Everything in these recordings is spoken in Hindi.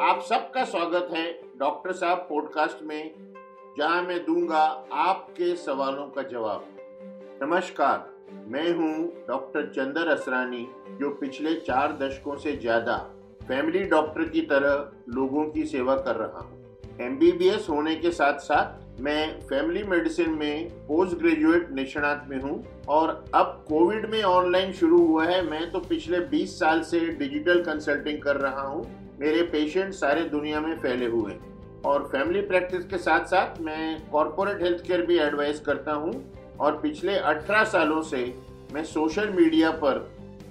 आप सबका स्वागत है डॉक्टर साहब पॉडकास्ट में, जहाँ मैं दूँगा आपके सवालों का जवाब। नमस्कार, मैं हूँ डॉक्टर चंदर असरानी, जो पिछले चार दशकों से ज़्यादा फैमिली डॉक्टर की तरह लोगों की सेवा कर रहा हूँ। एमबीबीएस होने के साथ साथ मैं फैमिली मेडिसिन में पोस्ट ग्रेजुएट निष्णात में हूँ और अब कोविड में ऑनलाइन शुरू हुआ है। मैं तो पिछले 20 साल से डिजिटल कंसल्टिंग कर रहा हूँ। मेरे पेशेंट सारे दुनिया में फैले हुए हैं। और फैमिली प्रैक्टिस के साथ साथ मैं कॉरपोरेट हेल्थ केयर भी एडवाइस करता हूँ। और पिछले 18 सालों से मैं सोशल मीडिया पर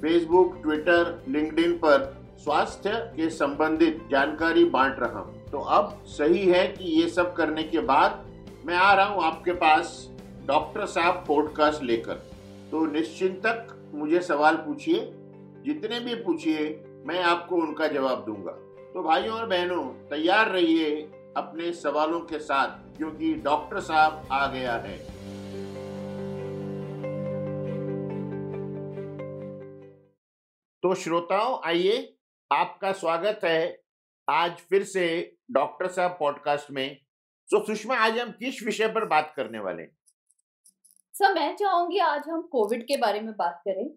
फेसबुक ट्विटर लिंक्डइन पर स्वास्थ्य के संबंधित जानकारी बांट रहा हूँ। तो अब सही है कि ये सब करने के बाद मैं आ रहा हूँ आपके पास डॉक्टर साहब पॉडकास्ट लेकर। तो निश्चिंतक मुझे सवाल पूछिए, जितने भी पूछिए, मैं आपको उनका जवाब दूँगा। तो भाइयों और बहनों, तैयार रहिए अपने सवालों के साथ, क्योंकि डॉक्टर साहब आ गया है। तो श्रोताओं, आइए, आपका स्वागत है आज फिर से डॉक्टर साहब पॉडकास्ट में। तो सुषमा आज हम किस विषय पर बात करने वाले हैं? सर मैं चाहूँगी आज हम कोविड के बारे में बात करें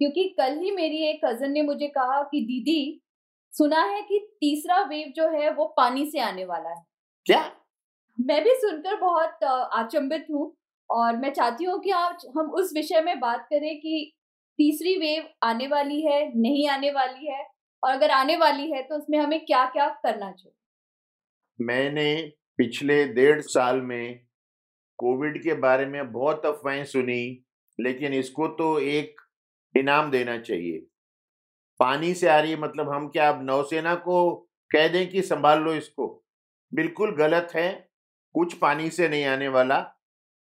क्योंकि कल ही मेरी एक कज़न ने मुझे कहा कि दीदी सुना है कि तीसरा वेव जो है वो पानी से आने वाला है। क्या? मैं भी सुनकर बहुत आचंबित हूँ और मैं चाहती हूँ कि आज हम उस विषय में बात करें कि तीसरी वेव आने वाली है नहीं आने वाली है और अगर आने वाली है तो उसमें हमें क्या क्या करना चाहिए? मैंने पिछले डेढ़ साल में कोविड के बारे में बहुत अफवाहें सुनी, लेकिन इसको तो एक इनाम देना चाहिए। पानी से आ रही है मतलब हम क्या अब नौसेना को कह दें कि संभाल लो इसको? बिल्कुल गलत है, कुछ पानी से नहीं आने वाला।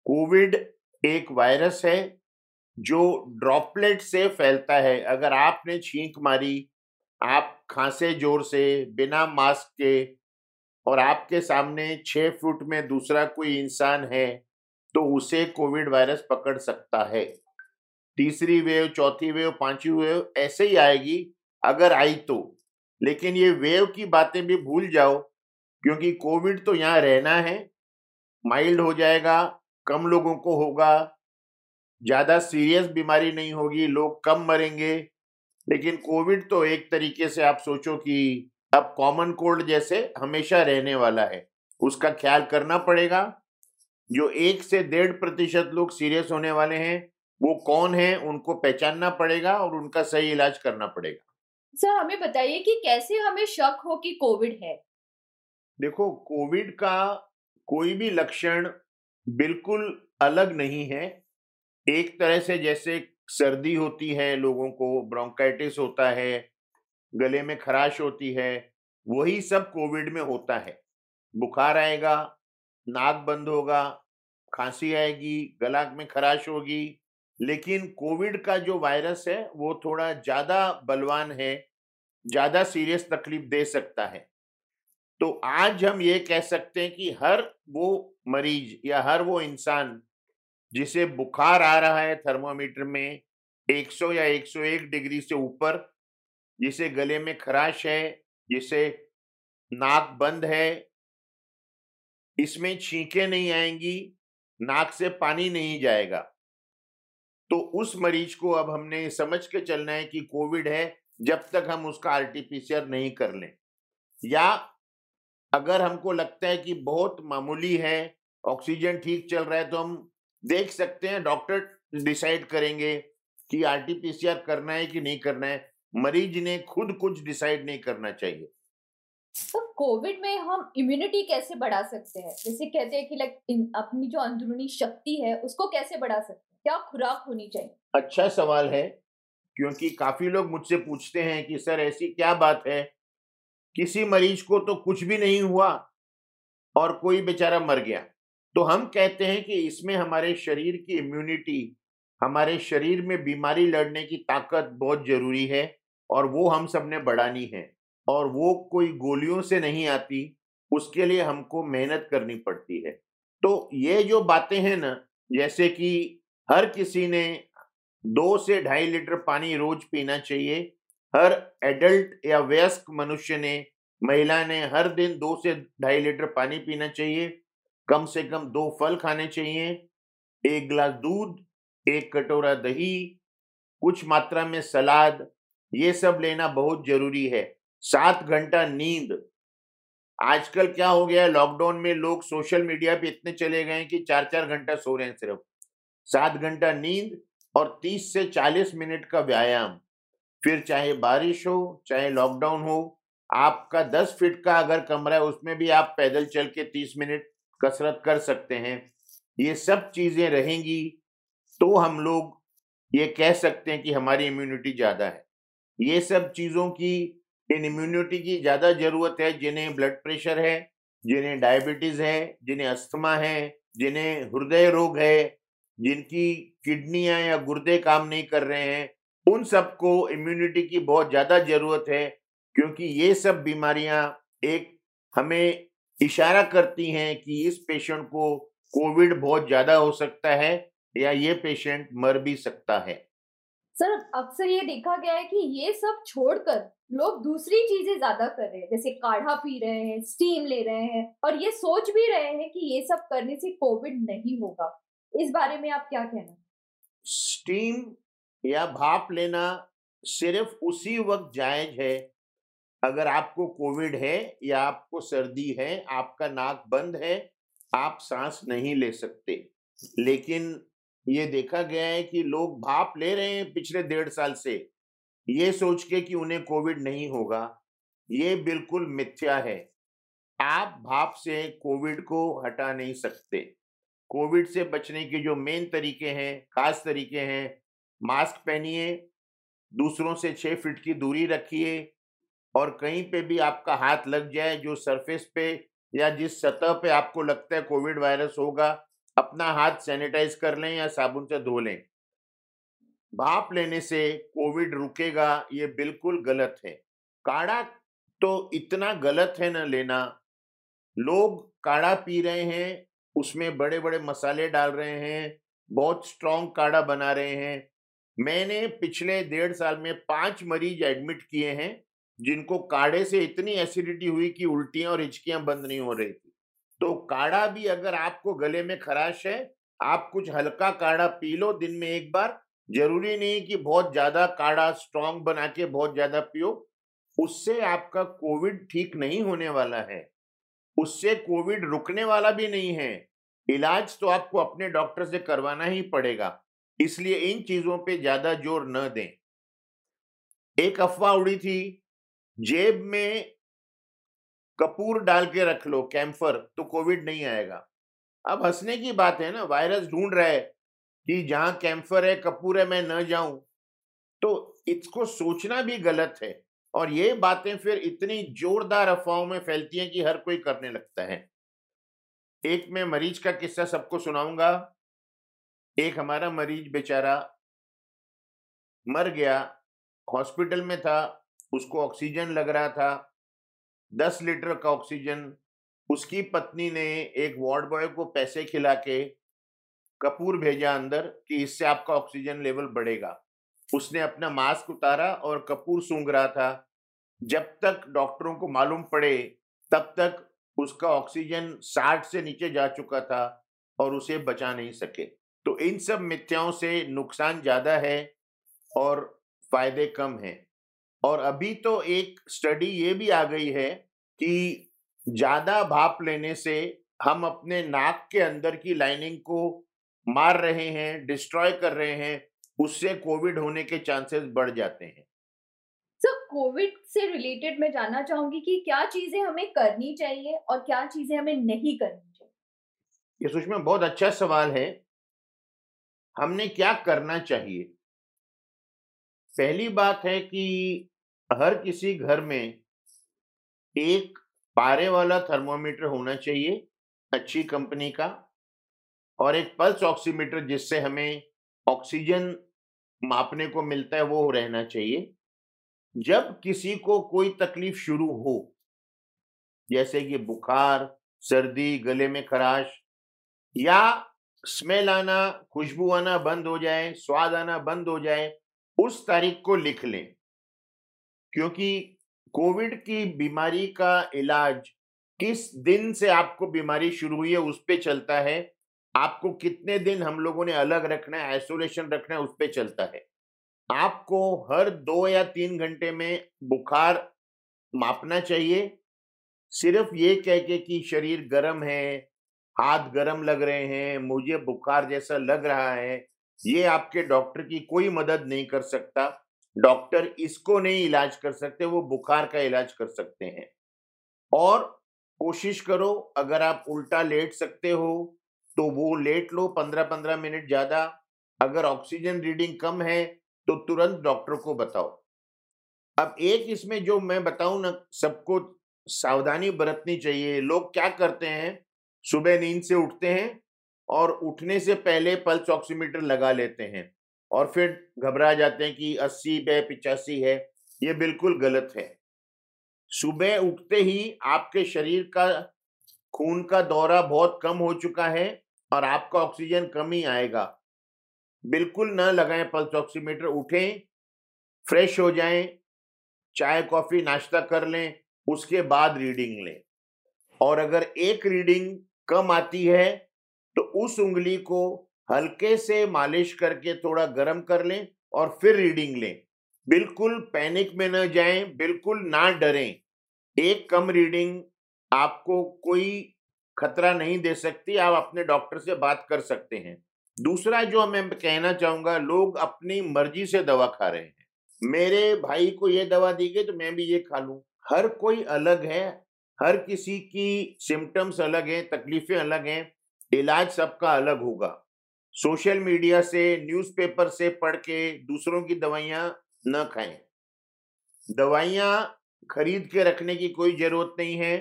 कोविड एक वायरस है, जो ड्रॉपलेट से फैलता है। अगर आपने छींक मारी, आप खांसे ज़ोर से, बिना मास्क के और आपके सामने छह फुट में दूसरा कोई इंसान है तो उसे कोविड वायरस पकड़ सकता है। तीसरी वेव, चौथी वेव, पांचवी वेव ऐसे ही आएगी, अगर आई तो। लेकिन ये वेव की बातें भी भूल जाओ, क्योंकि कोविड तो यहाँ रहना है। माइल्ड हो जाएगा, कम लोगों को होगा, ज़्यादा सीरियस बीमारी नहीं होगी, लोग कम मरेंगे। लेकिन कोविड तो एक तरीके से आप सोचो कि अब कॉमन कोल्ड जैसे हमेशा रहने वाला है उसका ख्याल करना पड़ेगा। जो एक से डेढ़ प्रतिशत लोग सीरियस होने वाले हैं वो कौन है उनको पहचानना पड़ेगा और उनका सही इलाज करना पड़ेगा। सर हमें बताइए कि कैसे हमें शक हो कि कोविड है? देखो कोविड का कोई भी लक्षण बिल्कुल अलग नहीं है। एक तरह से जैसे सर्दी होती है लोगों को ब्रोंकाइटिस होता है गले में खराश होती है, वही सब कोविड में होता है। बुखार आएगा, नाक बंद होगा, खांसी आएगी, गला में खराश होगी, लेकिन कोविड का जो वायरस है, वो थोड़ा ज़्यादा बलवान है, ज़्यादा सीरियस तकलीफ़ दे सकता है। तो आज हम ये कह सकते हैं कि हर वो मरीज़ या हर वो इंसान, जिसे बुखार आ रहा है थर्मोमीटर में 100 या 101 डिग्री से ऊपर जिसे गले में खराश है, जिसे नाक बंद है, इसमें छींके नहीं आएँगी, नाक से पानी नहीं जाएगा। तो उस मरीज़ को अब हमने समझ के चलना है कि कोविड है, जब तक हम उसका आरटीपीसीआर नहीं कर लें। या अगर हमको लगता है कि बहुत मामूली है, ऑक्सीजन ठीक चल रहा है तो हम देख सकते हैं, डॉक्टर डिसाइड करेंगे कि आरटीपीसीआर करना है कि नहीं करना है। मरीज़ ने खुद कुछ डिसाइड नहीं करना चाहिए। तो कोविड में हम इम्यूनिटी कैसे बढ़ा सकते हैं? जैसे कहते हैं कि लाइक अपनी जो अंदरूनी शक्ति है उसको कैसे बढ़ा सकते हैं? क्या खुराक होनी चाहिए? अच्छा सवाल है क्योंकि काफ़ी लोग मुझसे पूछते हैं कि सर ऐसी क्या बात है? किसी मरीज़ को तो कुछ भी नहीं हुआ और कोई बेचारा मर गया। तो हम कहते हैं कि इसमें हमारे शरीर की इम्यूनिटी हमारे शरीर में बीमारी लड़ने की ताकत बहुत ज़रूरी है। और वो हम सबने बढ़ानी है। और वो कोई गोलियों से नहीं आती, उसके लिए हमको मेहनत करनी पड़ती है। तो ये जो बातें हैं ना, जैसे कि हर किसी ने दो से ढाई लीटर पानी रोज पीना चाहिए, हर एडल्ट या वयस्क मनुष्य ने, महिला ने हर दिन दो से ढाई लीटर पानी पीना चाहिए, कम से कम दो फल खाने चाहिए, एक गिलास दूध, एक कटोरा दही, कुछ मात्रा में सलाद ये सब लेना बहुत ज़रूरी है। सात घंटा नींद। आजकल क्या हो गया है लॉकडाउन में लोग सोशल मीडिया पे इतने चले गए कि चार चार घंटा सो रहे हैं सिर्फ़। सात घंटा नींद और तीस से चालीस मिनट का व्यायाम। फिर चाहे बारिश हो, चाहे लॉकडाउन हो, आपका दस फीट का अगर कमरा है, उसमें भी आप पैदल चल के तीस मिनट कसरत कर सकते हैं। ये सब चीज़ें रहेंगी तो हम लोग ये कह सकते हैं कि हमारी इम्यूनिटी ज़्यादा है। ये सब चीज़ों की, इन इम्यूनिटी की ज़्यादा ज़रूरत है, जिन्हें ब्लड प्रेशर है, जिन्हें डायबिटीज़ है, जिन्हें अस्थमा है, जिन्हें हृदय रोग है, जिनकी किडनियाँ या गुर्दे काम नहीं कर रहे हैं, उन सबको इम्यूनिटी की बहुत ज़्यादा ज़रूरत है, क्योंकि ये सब बीमारियाँ एक हमें इशारा करती हैं कि इस पेशेंट को कोविड बहुत ज़्यादा हो सकता है या ये पेशेंट मर भी सकता है। सर अक्सर ये देखा गया है कि ये सब छोड़कर लोग दूसरी चीज़ें ज़्यादा कर रहे हैं। जैसे काढ़ा पी रहे हैं स्टीम ले रहे हैं और ये सोच भी रहे हैं कि ये सब करने से कोविड नहीं होगा। इस बारे में आप क्या कहना? स्टीम या भाप लेना सिर्फ़ उसी वक्त जायज़ है अगर आपको कोविड है या आपको सर्दी है, आपका नाक बंद है, आप सांस नहीं ले सकते। लेकिन ये देखा गया है कि लोग भाप ले रहे हैं पिछले डेढ़ साल से। ये सोच के कि उन्हें कोविड नहीं होगा, ये बिल्कुल मिथ्या है। आप भाप से कोविड को हटा नहीं सकते। कोविड से बचने के जो मेन तरीके हैं, खास तरीके हैं, मास्क पहनिए, दूसरों से छह फीट की दूरी रखिए और कहीं पे भी आपका हाथ लग जाए, जो सरफेस पे या जिस सतह पे आपको लगता है कोविड वायरस होगा अपना हाथ सैनिटाइज कर लें या साबुन से धो लें। भाप लेने से कोविड रुकेगा, ये बिल्कुल गलत है। काढ़ा तो इतना गलत है ना लेना। लोग काढ़ा पी रहे हैं, उसमें बड़े बड़े मसाले डाल रहे हैं, बहुत स्ट्रॉन्ग काढ़ा बना रहे हैं। मैंने पिछले डेढ़ साल में पाँच मरीज़ एडमिट किए हैं, जिनको काढ़े से इतनी एसिडिटी हुई कि उल्टियाँ और हिचकियाँ बंद नहीं हो रही थी। तो काढ़ा भी अगर आपको गले में खराश है, आप कुछ हल्का काढ़ा पी लो दिन में एक बार। ज़रूरी नहीं कि बहुत ज़्यादा काढ़ा स्ट्रांग बना के बहुत ज़्यादा पियो। उससे आपका कोविड ठीक नहीं होने वाला है। उससे कोविड रुकने वाला भी नहीं है। इलाज तो आपको अपने डॉक्टर से करवाना ही पड़ेगा। इसलिए इन चीज़ों पे ज़्यादा ज़ोर न दें। एक अफवाह उड़ी थी, जेब में कपूर डाल के रख लो, कैम्फर तो कोविड नहीं आएगा। अब हंसने की बात है ना, वायरस ढूंढ रहा है कि जहाँ कैम्फर है, कपूर है, मैं न जाऊँ। तो इसको सोचना भी गलत है और ये बातें फिर इतनी जोरदार अफवाहों में फैलती हैं कि हर कोई करने लगता है। एक मैं मरीज़ का किस्सा सबको सुनाऊँगा। एक हमारा मरीज़ बेचारा मर गया, हॉस्पिटल में था, उसको ऑक्सीजन लग रहा था। दस लीटर का ऑक्सीजन, उसकी पत्नी ने एक वार्ड बॉय को पैसे खिला के कपूर भेजा अंदर कि इससे आपका ऑक्सीजन लेवल बढ़ेगा। उसने अपना मास्क उतारा और कपूर सूंघ रहा था। जब तक डॉक्टरों को मालूम पड़े, तब तक उसका ऑक्सीजन साठ से नीचे जा चुका था और उसे बचा नहीं सके। तो इन सब मिथ्याओं से नुकसान ज़्यादा है और फ़ायदे कम हैं। और अभी तो एक स्टडी ये भी आ गई है कि ज़्यादा भाप लेने से हम अपने नाक के अंदर की लाइनिंग को मार रहे हैं डिस्ट्रॉय कर रहे हैं उससे कोविड होने के चांसेस बढ़ जाते हैं। सर कोविड से रिलेटेड मैं जानना चाहूँगी कि क्या चीज़ें हमें करनी चाहिए और क्या चीज़ें हमें नहीं करनी चाहिए? ये सुषमा बहुत अच्छा सवाल है। हमने क्या करना चाहिए? पहली बात है कि हर किसी घर में एक पारे वाला थर्मोमीटर होना चाहिए, अच्छी कंपनी का, और एक पल्स ऑक्सीमीटर जिससे हमें ऑक्सीजन मापने को मिलता है, वो रहना चाहिए। जब किसी को कोई तकलीफ़ शुरू हो, जैसे कि बुखार, सर्दी, गले में खराश, या स्मेल आना, खुशबू आना बंद हो जाए, स्वाद आना बंद हो जाए, उस तारीख को लिख लें। क्योंकि कोविड की बीमारी का इलाज किस दिन से आपको बीमारी शुरू हुई है, उस पर चलता है। आपको कितने दिन हम लोगों ने अलग रखना है, आइसोलेशन रखना है, उस पर चलता है। आपको हर दो या तीन घंटे में बुखार मापना चाहिए। सिर्फ़ ये कह के कि शरीर गर्म है, हाथ गर्म लग रहे हैं, मुझे बुखार जैसा लग रहा है, ये आपके डॉक्टर की कोई मदद नहीं कर सकता। डॉक्टर इसको नहीं इलाज कर सकते, वो बुखार का इलाज कर सकते हैं। और कोशिश करो, अगर आप उल्टा लेट सकते हो तो वो लेट लो पंद्रह पंद्रह मिनट ज़्यादा। अगर ऑक्सीजन रीडिंग कम है तो तुरंत डॉक्टर को बताओ। अब एक इसमें जो मैं बताऊँ ना, सबको सावधानी बरतनी चाहिए। लोग क्या करते हैं, सुबह नींद से उठते हैं और उठने से पहले पल्स ऑक्सीमीटर लगा लेते हैं। और फिर घबरा जाते हैं कि अस्सी पे, पिचासी है। ये बिल्कुल गलत है। सुबह उठते ही आपके शरीर का खून का दौरा बहुत कम हो चुका है और आपका ऑक्सीजन कम ही आएगा। बिल्कुल न लगाएँ, पल्स ऑक्सीमीटर उठें, फ्रेश हो जाएँ, चाय, कॉफ़ी, नाश्ता कर लें, उसके बाद रीडिंग लें। और अगर एक रीडिंग कम आती है तो उस उंगली को हल्के से मालिश करके थोड़ा गर्म कर लें और फिर रीडिंग लें। बिल्कुल पैनिक में न जाएँ, बिल्कुल ना डरें। एक कम रीडिंग आपको कोई खतरा नहीं दे सकती, आप अपने डॉक्टर से बात कर सकते हैं। दूसरा जो मैं कहना चाहूँगा, लोग अपनी मर्ज़ी से दवा खा रहे हैं। मेरे भाई को ये दवा दी गई तो मैं भी ये खा लूँ। हर कोई अलग है, हर किसी की सिम्टम्स अलग हैं, तकलीफें अलग हैं, इलाज सबका अलग होगा। सोशल मीडिया से, न्यूज़पेपर से पढ़ के दूसरों की दवाइयाँ न खाएँ। दवाइयाँ खरीद के रखने की कोई ज़रूरत नहीं है,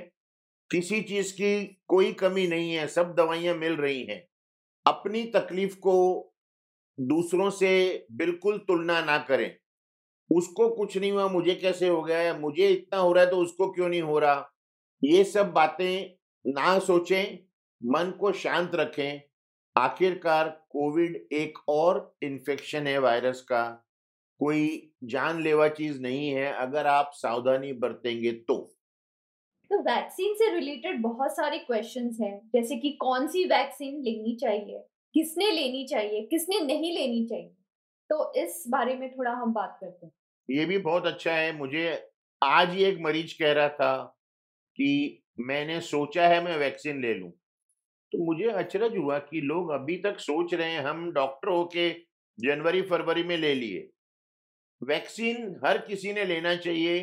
किसी चीज़ की कोई कमी नहीं है, सब दवाइयाँ मिल रही हैं। अपनी तकलीफ़ को दूसरों से बिल्कुल तुलना ना करें। उसको कुछ नहीं हुआ, मुझे कैसे हो गया है मुझे इतना हो रहा है तो उसको क्यों नहीं हो रहा? ये सब बातें ना सोचें, मन को शांत रखें आखिरकार कोविड एक और इन्फेक्शन है वायरस का। कोई जानलेवा चीज़ नहीं है अगर आप सावधानी बरतेंगे तो। तो वैक्सीन से रिलेटेड बहुत सारे क्वेश्चंस हैं जैसे कि कौन सी वैक्सीन लेनी चाहिए किसने लेनी चाहिए किसने नहीं लेनी चाहिए। तो इस बारे में थोड़ा हम बात करते हैं। ये भी बहुत अच्छा है मुझे आज ही एक मरीज़ कह रहा था कि मैंने सोचा है मैं वैक्सीन ले लूँ। तो मुझे अचरज हुआ कि लोग अभी तक सोच रहे हैं, हम डॉक्टर होके जनवरी, फरवरी में ले लिए। वैक्सीन हर किसी ने लेना चाहिए।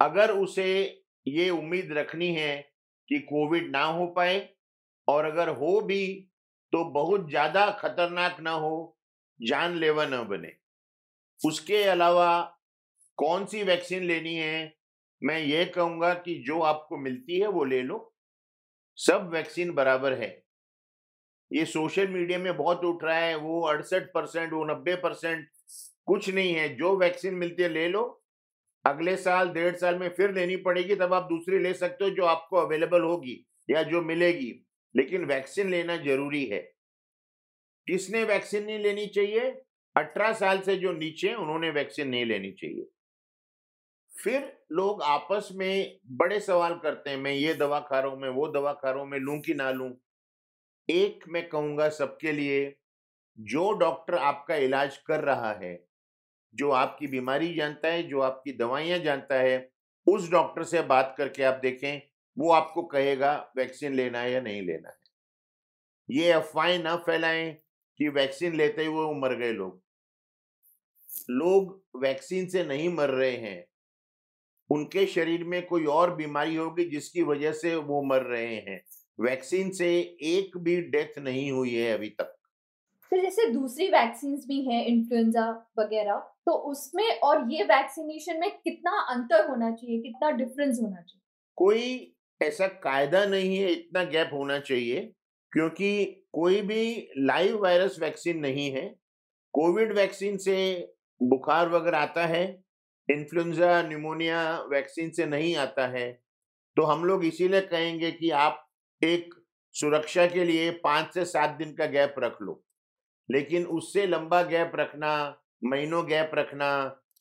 अगर उसे ये उम्मीद रखनी है कि कोविड ना हो पाए और अगर हो भी तो बहुत ज़्यादा खतरनाक ना हो, जानलेवा ना बने। उसके अलावा कौन सी वैक्सीन लेनी है? मैं ये कहूँगा कि जो आपको मिलती है वो ले लो। सब वैक्सीन बराबर है। ये सोशल मीडिया में बहुत उठ रहा है, वो अड़सठ परसेंट, वो नब्बे परसेंट कुछ नहीं है। जो वैक्सीन मिलती है ले लो, अगले साल, डेढ़ साल में फिर लेनी पड़ेगी, तब आप दूसरी ले सकते हो जो आपको अवेलेबल होगी या जो मिलेगी। लेकिन वैक्सीन लेना ज़रूरी है। किसने वैक्सीन नहीं लेनी चाहिए? अठारह साल से जो नीचे उन्होंने वैक्सीन नहीं लेनी चाहिए। फिर लोग आपस में बड़े सवाल करते हैं, मैं ये दवा खा रहा हूँ, मैं वो दवा खा रहा हूँ, मैं लू कि ना लू? एक मैं कहूँगा सबके लिए, जो डॉक्टर आपका इलाज कर रहा है, जो आपकी बीमारी जानता है, जो आपकी दवाइयाँ जानता है, उस डॉक्टर से बात करके आप देखें, वो आपको कहेगा वैक्सीन लेना है या नहीं लेना है। ये अफवाहें ना फैलाएँ कि वैक्सीन लेते ही वो मर गए लोग। लोग वैक्सीन से नहीं मर रहे हैं। उनके शरीर में कोई और बीमारी होगी जिसकी वजह से वो मर रहे हैं। वैक्सीन से एक भी डेथ नहीं हुई है अभी तक। फिर जैसे दूसरी वैक्सीन भी हैं इन्फ्लुएंजा वगैरह तो उसमें और ये वैक्सीनेशन में कितना अंतर होना चाहिए कितना डिफरेंस होना चाहिए? कोई ऐसा कायदा नहीं है इतना गैप होना चाहिए क्योंकि कोई भी लाइव वायरस वैक्सीन नहीं है। कोविड वैक्सीन से बुखार वगैरह आता है इन्फ्लुएंजा न्यूमोनिया वैक्सीन से नहीं आता है तो हम लोग इसीलिए कहेंगे कि आप एक सुरक्षा के लिए पाँच से सात दिन का गैप रख लो। लेकिन उससे लंबा गैप रखना, महीनों गैप रखना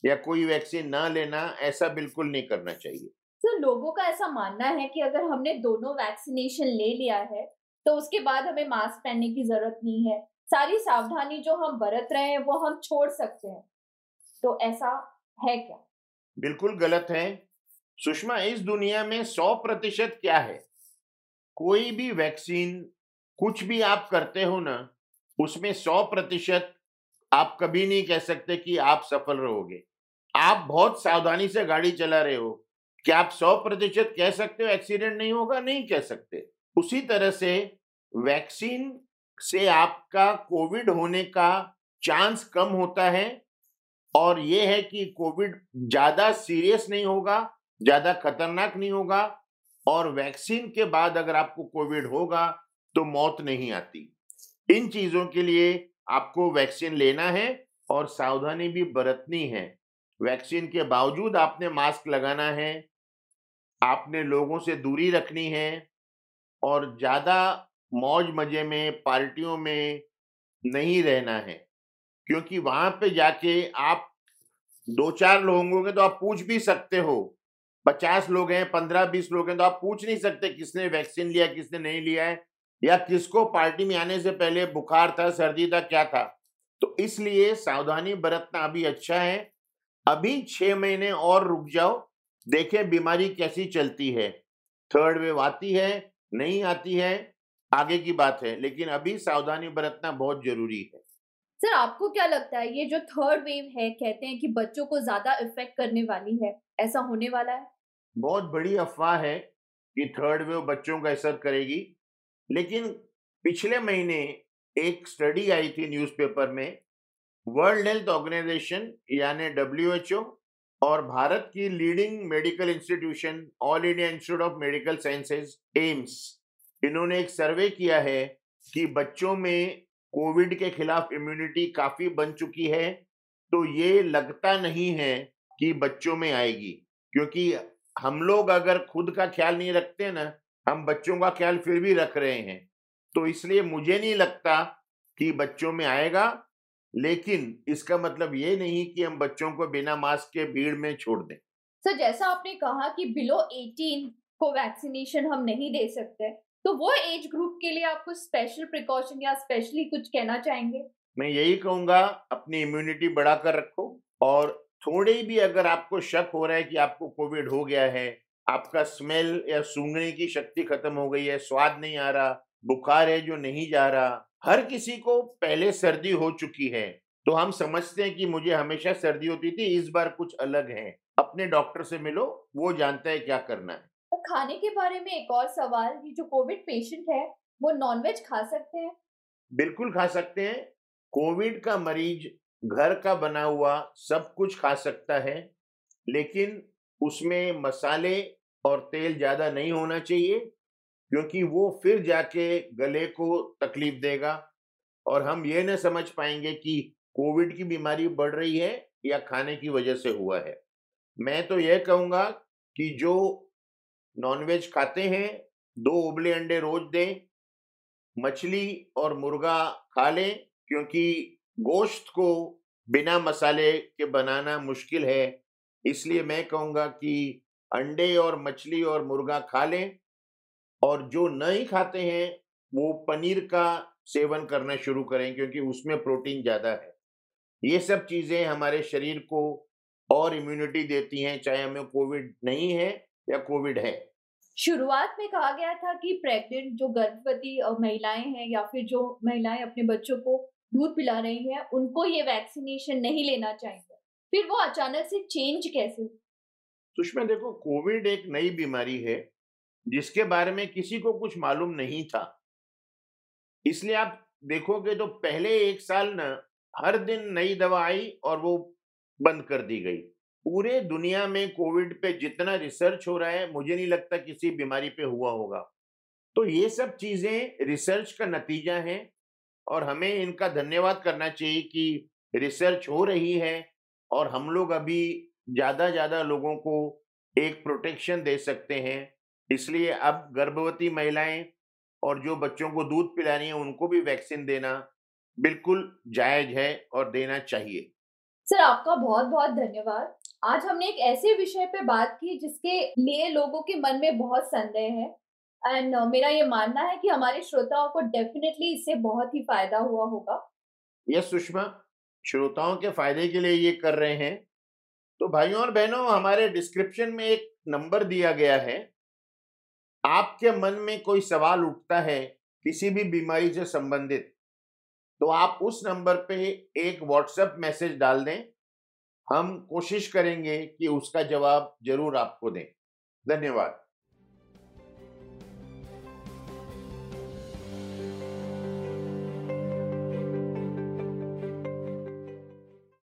या कोई वैक्सीन ना लेना, ऐसा बिल्कुल नहीं करना चाहिए। तो लोगों का ऐसा मानना है कि अगर हमने दोनों वैक्सीनेशन ले लिया है तो उसके बाद हमें मास्क पहनने की ज़रूरत नहीं है। सारी सावधानी जो हम बरत रहे हैं, वो हम छोड़ सकते हैं। तो ऐसा है क्या? बिल्कुल गलत है। सुषमा, इस दुनिया में सौ प्रतिशत क्या है? कोई भी वैक्सीन, कुछ भी आप करते हो ना, उसमें सौ प्रतिशत आप कभी नहीं कह सकते कि आप सफल रहोगे। आप बहुत सावधानी से गाड़ी चला रहे हो। क्या आप सौ प्रतिशत कह सकते हो? एक्सीडेंट नहीं होगा? नहीं कह सकते। उसी तरह से वैक्सीन से आपका कोविड होने का चांस कम होता है। और ये है कि कोविड ज़्यादा सीरियस नहीं होगा, ज़्यादा खतरनाक नहीं होगा और वैक्सीन के बाद अगर आपको कोविड होगा तो मौत नहीं आती। इन चीज़ों के लिए आपको वैक्सीन लेना है और सावधानी भी बरतनी है। वैक्सीन के बावजूद आपने मास्क लगाना है, आपने लोगों से दूरी रखनी है और ज़्यादा मौज मज़े में, पार्टियों में नहीं रहना है। क्योंकि वहाँ पे जाके आप दो चार लोग होंगे तो आप पूछ भी सकते हो। पचास लोग हैं, पंद्रह बीस लोग हैं तो आप पूछ नहीं सकते किसने वैक्सीन लिया, किसने नहीं लिया है या किसको पार्टी में आने से पहले बुखार था, सर्दी था, क्या था। तो इसलिए सावधानी बरतना अभी अच्छा है। अभी छह महीने और रुक जाओ, देखें बीमारी कैसी चलती है। थर्ड वेव आती है, नहीं आती है, आगे की बात है, लेकिन अभी सावधानी बरतना बहुत ज़रूरी है। सर आपको क्या लगता है, ये जो थर्ड वेव है, कहते हैं कि बच्चों को ज़्यादा इफ़ेक्ट करने वाली है, ऐसा होने वाला है? बहुत बड़ी अफवाह है कि थर्ड वेव बच्चों का असर करेगी, लेकिन पिछले महीने एक स्टडी आई थी न्यूज़पेपर में वर्ल्ड हेल्थ ऑर्गेनाइजेशन यानी डब्ल्यू और भारत की leading medical institution All India Institute of Medical Sciences AIIMS इन्होंने एक सर्वे किया है कि बच्चों में कोविड के खिलाफ इम्यूनिटी काफ़ी बन चुकी है तो ये लगता नहीं है कि बच्चों में आएगी, क्योंकि हम लोग अगर खुद का ख्याल नहीं रखते ना, हम बच्चों का ख्याल फिर भी रख रहे हैं। तो इसलिए मुझे नहीं लगता कि बच्चों में आएगा, लेकिन इसका मतलब ये नहीं कि हम बच्चों को बिना मास्क के भीड़ में छोड़ दें। सर जैसा आपने कहा कि बिलो 18 को वैक्सीनेशन हम नहीं दे सकते तो वो एज ग्रुप के लिए आपको स्पेशल प्रिकॉशन या स्पेशली कुछ कहना चाहेंगे? मैं यही कहूँगा, अपनी इम्यूनिटी बढ़ाकर रखो और थोड़े भी अगर आपको शक हो रहा है कि आपको कोविड हो गया है, आपका स्मेल या सूंघने की शक्ति खत्म हो गई है, स्वाद नहीं आ रहा, बुखार है जो नहीं जा रहा, हर किसी को पहले सर्दी हो चुकी है तो हम समझते हैं कि मुझे हमेशा सर्दी होती थी, इस बार कुछ अलग है। अपने डॉक्टर से मिलो, वो जानता है क्या करना है। खाने के बारे में एक और सवाल, ये जो कोविड पेशेंट है, वो नॉनवेज खा सकते हैं? बिल्कुल खा सकते हैं। कोविड का मरीज़ घर का बना हुआ सब कुछ खा सकता है, लेकिन उसमें मसाले और तेल ज़्यादा नहीं होना चाहिए, क्योंकि वो फिर जाके गले को तकलीफ़ देगा और हम ये न समझ पाएँगे कि कोविड की बीमारी बढ़ रही है या खाने की वजह से हुआ है। मैं तो यह कहूँगा कि जो नॉनवेज खाते हैं, दो उबले अंडे रोज दें, मछली और मुर्गा खा लें, क्योंकि गोश्त को बिना मसाले के बनाना मुश्किल है। इसलिए मैं कहूँगा कि अंडे और मछली और मुर्गा खा लें और जो नहीं खाते हैं, वो पनीर का सेवन करना शुरू करें, क्योंकि उसमें प्रोटीन ज़्यादा है। ये सब चीज़ें हमारे शरीर को और इम्यूनिटी देती हैं, चाहे हमें कोविड नहीं है या कोविड है? शुरुआत में कहा गया था कि प्रेग्नेंट जो गर्भवती महिलाएँ हैं या फिर जो महिलाएँ अपने बच्चों को दूध पिला रही हैं उनको ये वैक्सीनेशन नहीं लेना चाहिए। फिर वो अचानक से चेंज कैसे सुषमा देखो कोविड एक नई बीमारी है जिसके बारे में किसी को कुछ मालूम नहीं था। इसलिए आप देखोगे तो पहले एक साल न हर दिन नई दवा आई और वो बंद कर दी गई। पूरे दुनिया में कोविड पे जितना रिसर्च हो रहा है, मुझे नहीं लगता किसी बीमारी पे हुआ होगा। तो ये सब चीज़ें रिसर्च का नतीजा है और हमें इनका धन्यवाद करना चाहिए कि रिसर्च हो रही है और हम लोग अभी ज़्यादा ज़्यादा लोगों को एक प्रोटेक्शन दे सकते हैं। इसलिए अब गर्भवती महिलाएँ और जो बच्चों को दूध पिलानी है, उनको भी वैक्सीन देना बिल्कुल जायज़ है और देना चाहिए। सर, आपका बहुत बहुत धन्यवाद। आज हमने एक ऐसे विषय पे बात की जिसके लिए लोगों के मन में बहुत संदेह है। एंड uh, मेरा ये मानना है कि हमारे श्रोताओं को डेफिनेटली इससे बहुत ही फ़ायदा हुआ होगा। यस सुषमा श्रोताओं के फ़ायदे के लिए ये कर रहे हैं। तो भाइयों और बहनों हमारे डिस्क्रिप्शन में एक नंबर दिया गया है। आपके मन में कोई सवाल उठता है किसी भी बीमारी से संबंधित तो आप उस नंबर पे एक व्हाट्सएप मैसेज डाल दें। हम कोशिश करेंगे कि उसका जवाब ज़रूर आपको दें। धन्यवाद।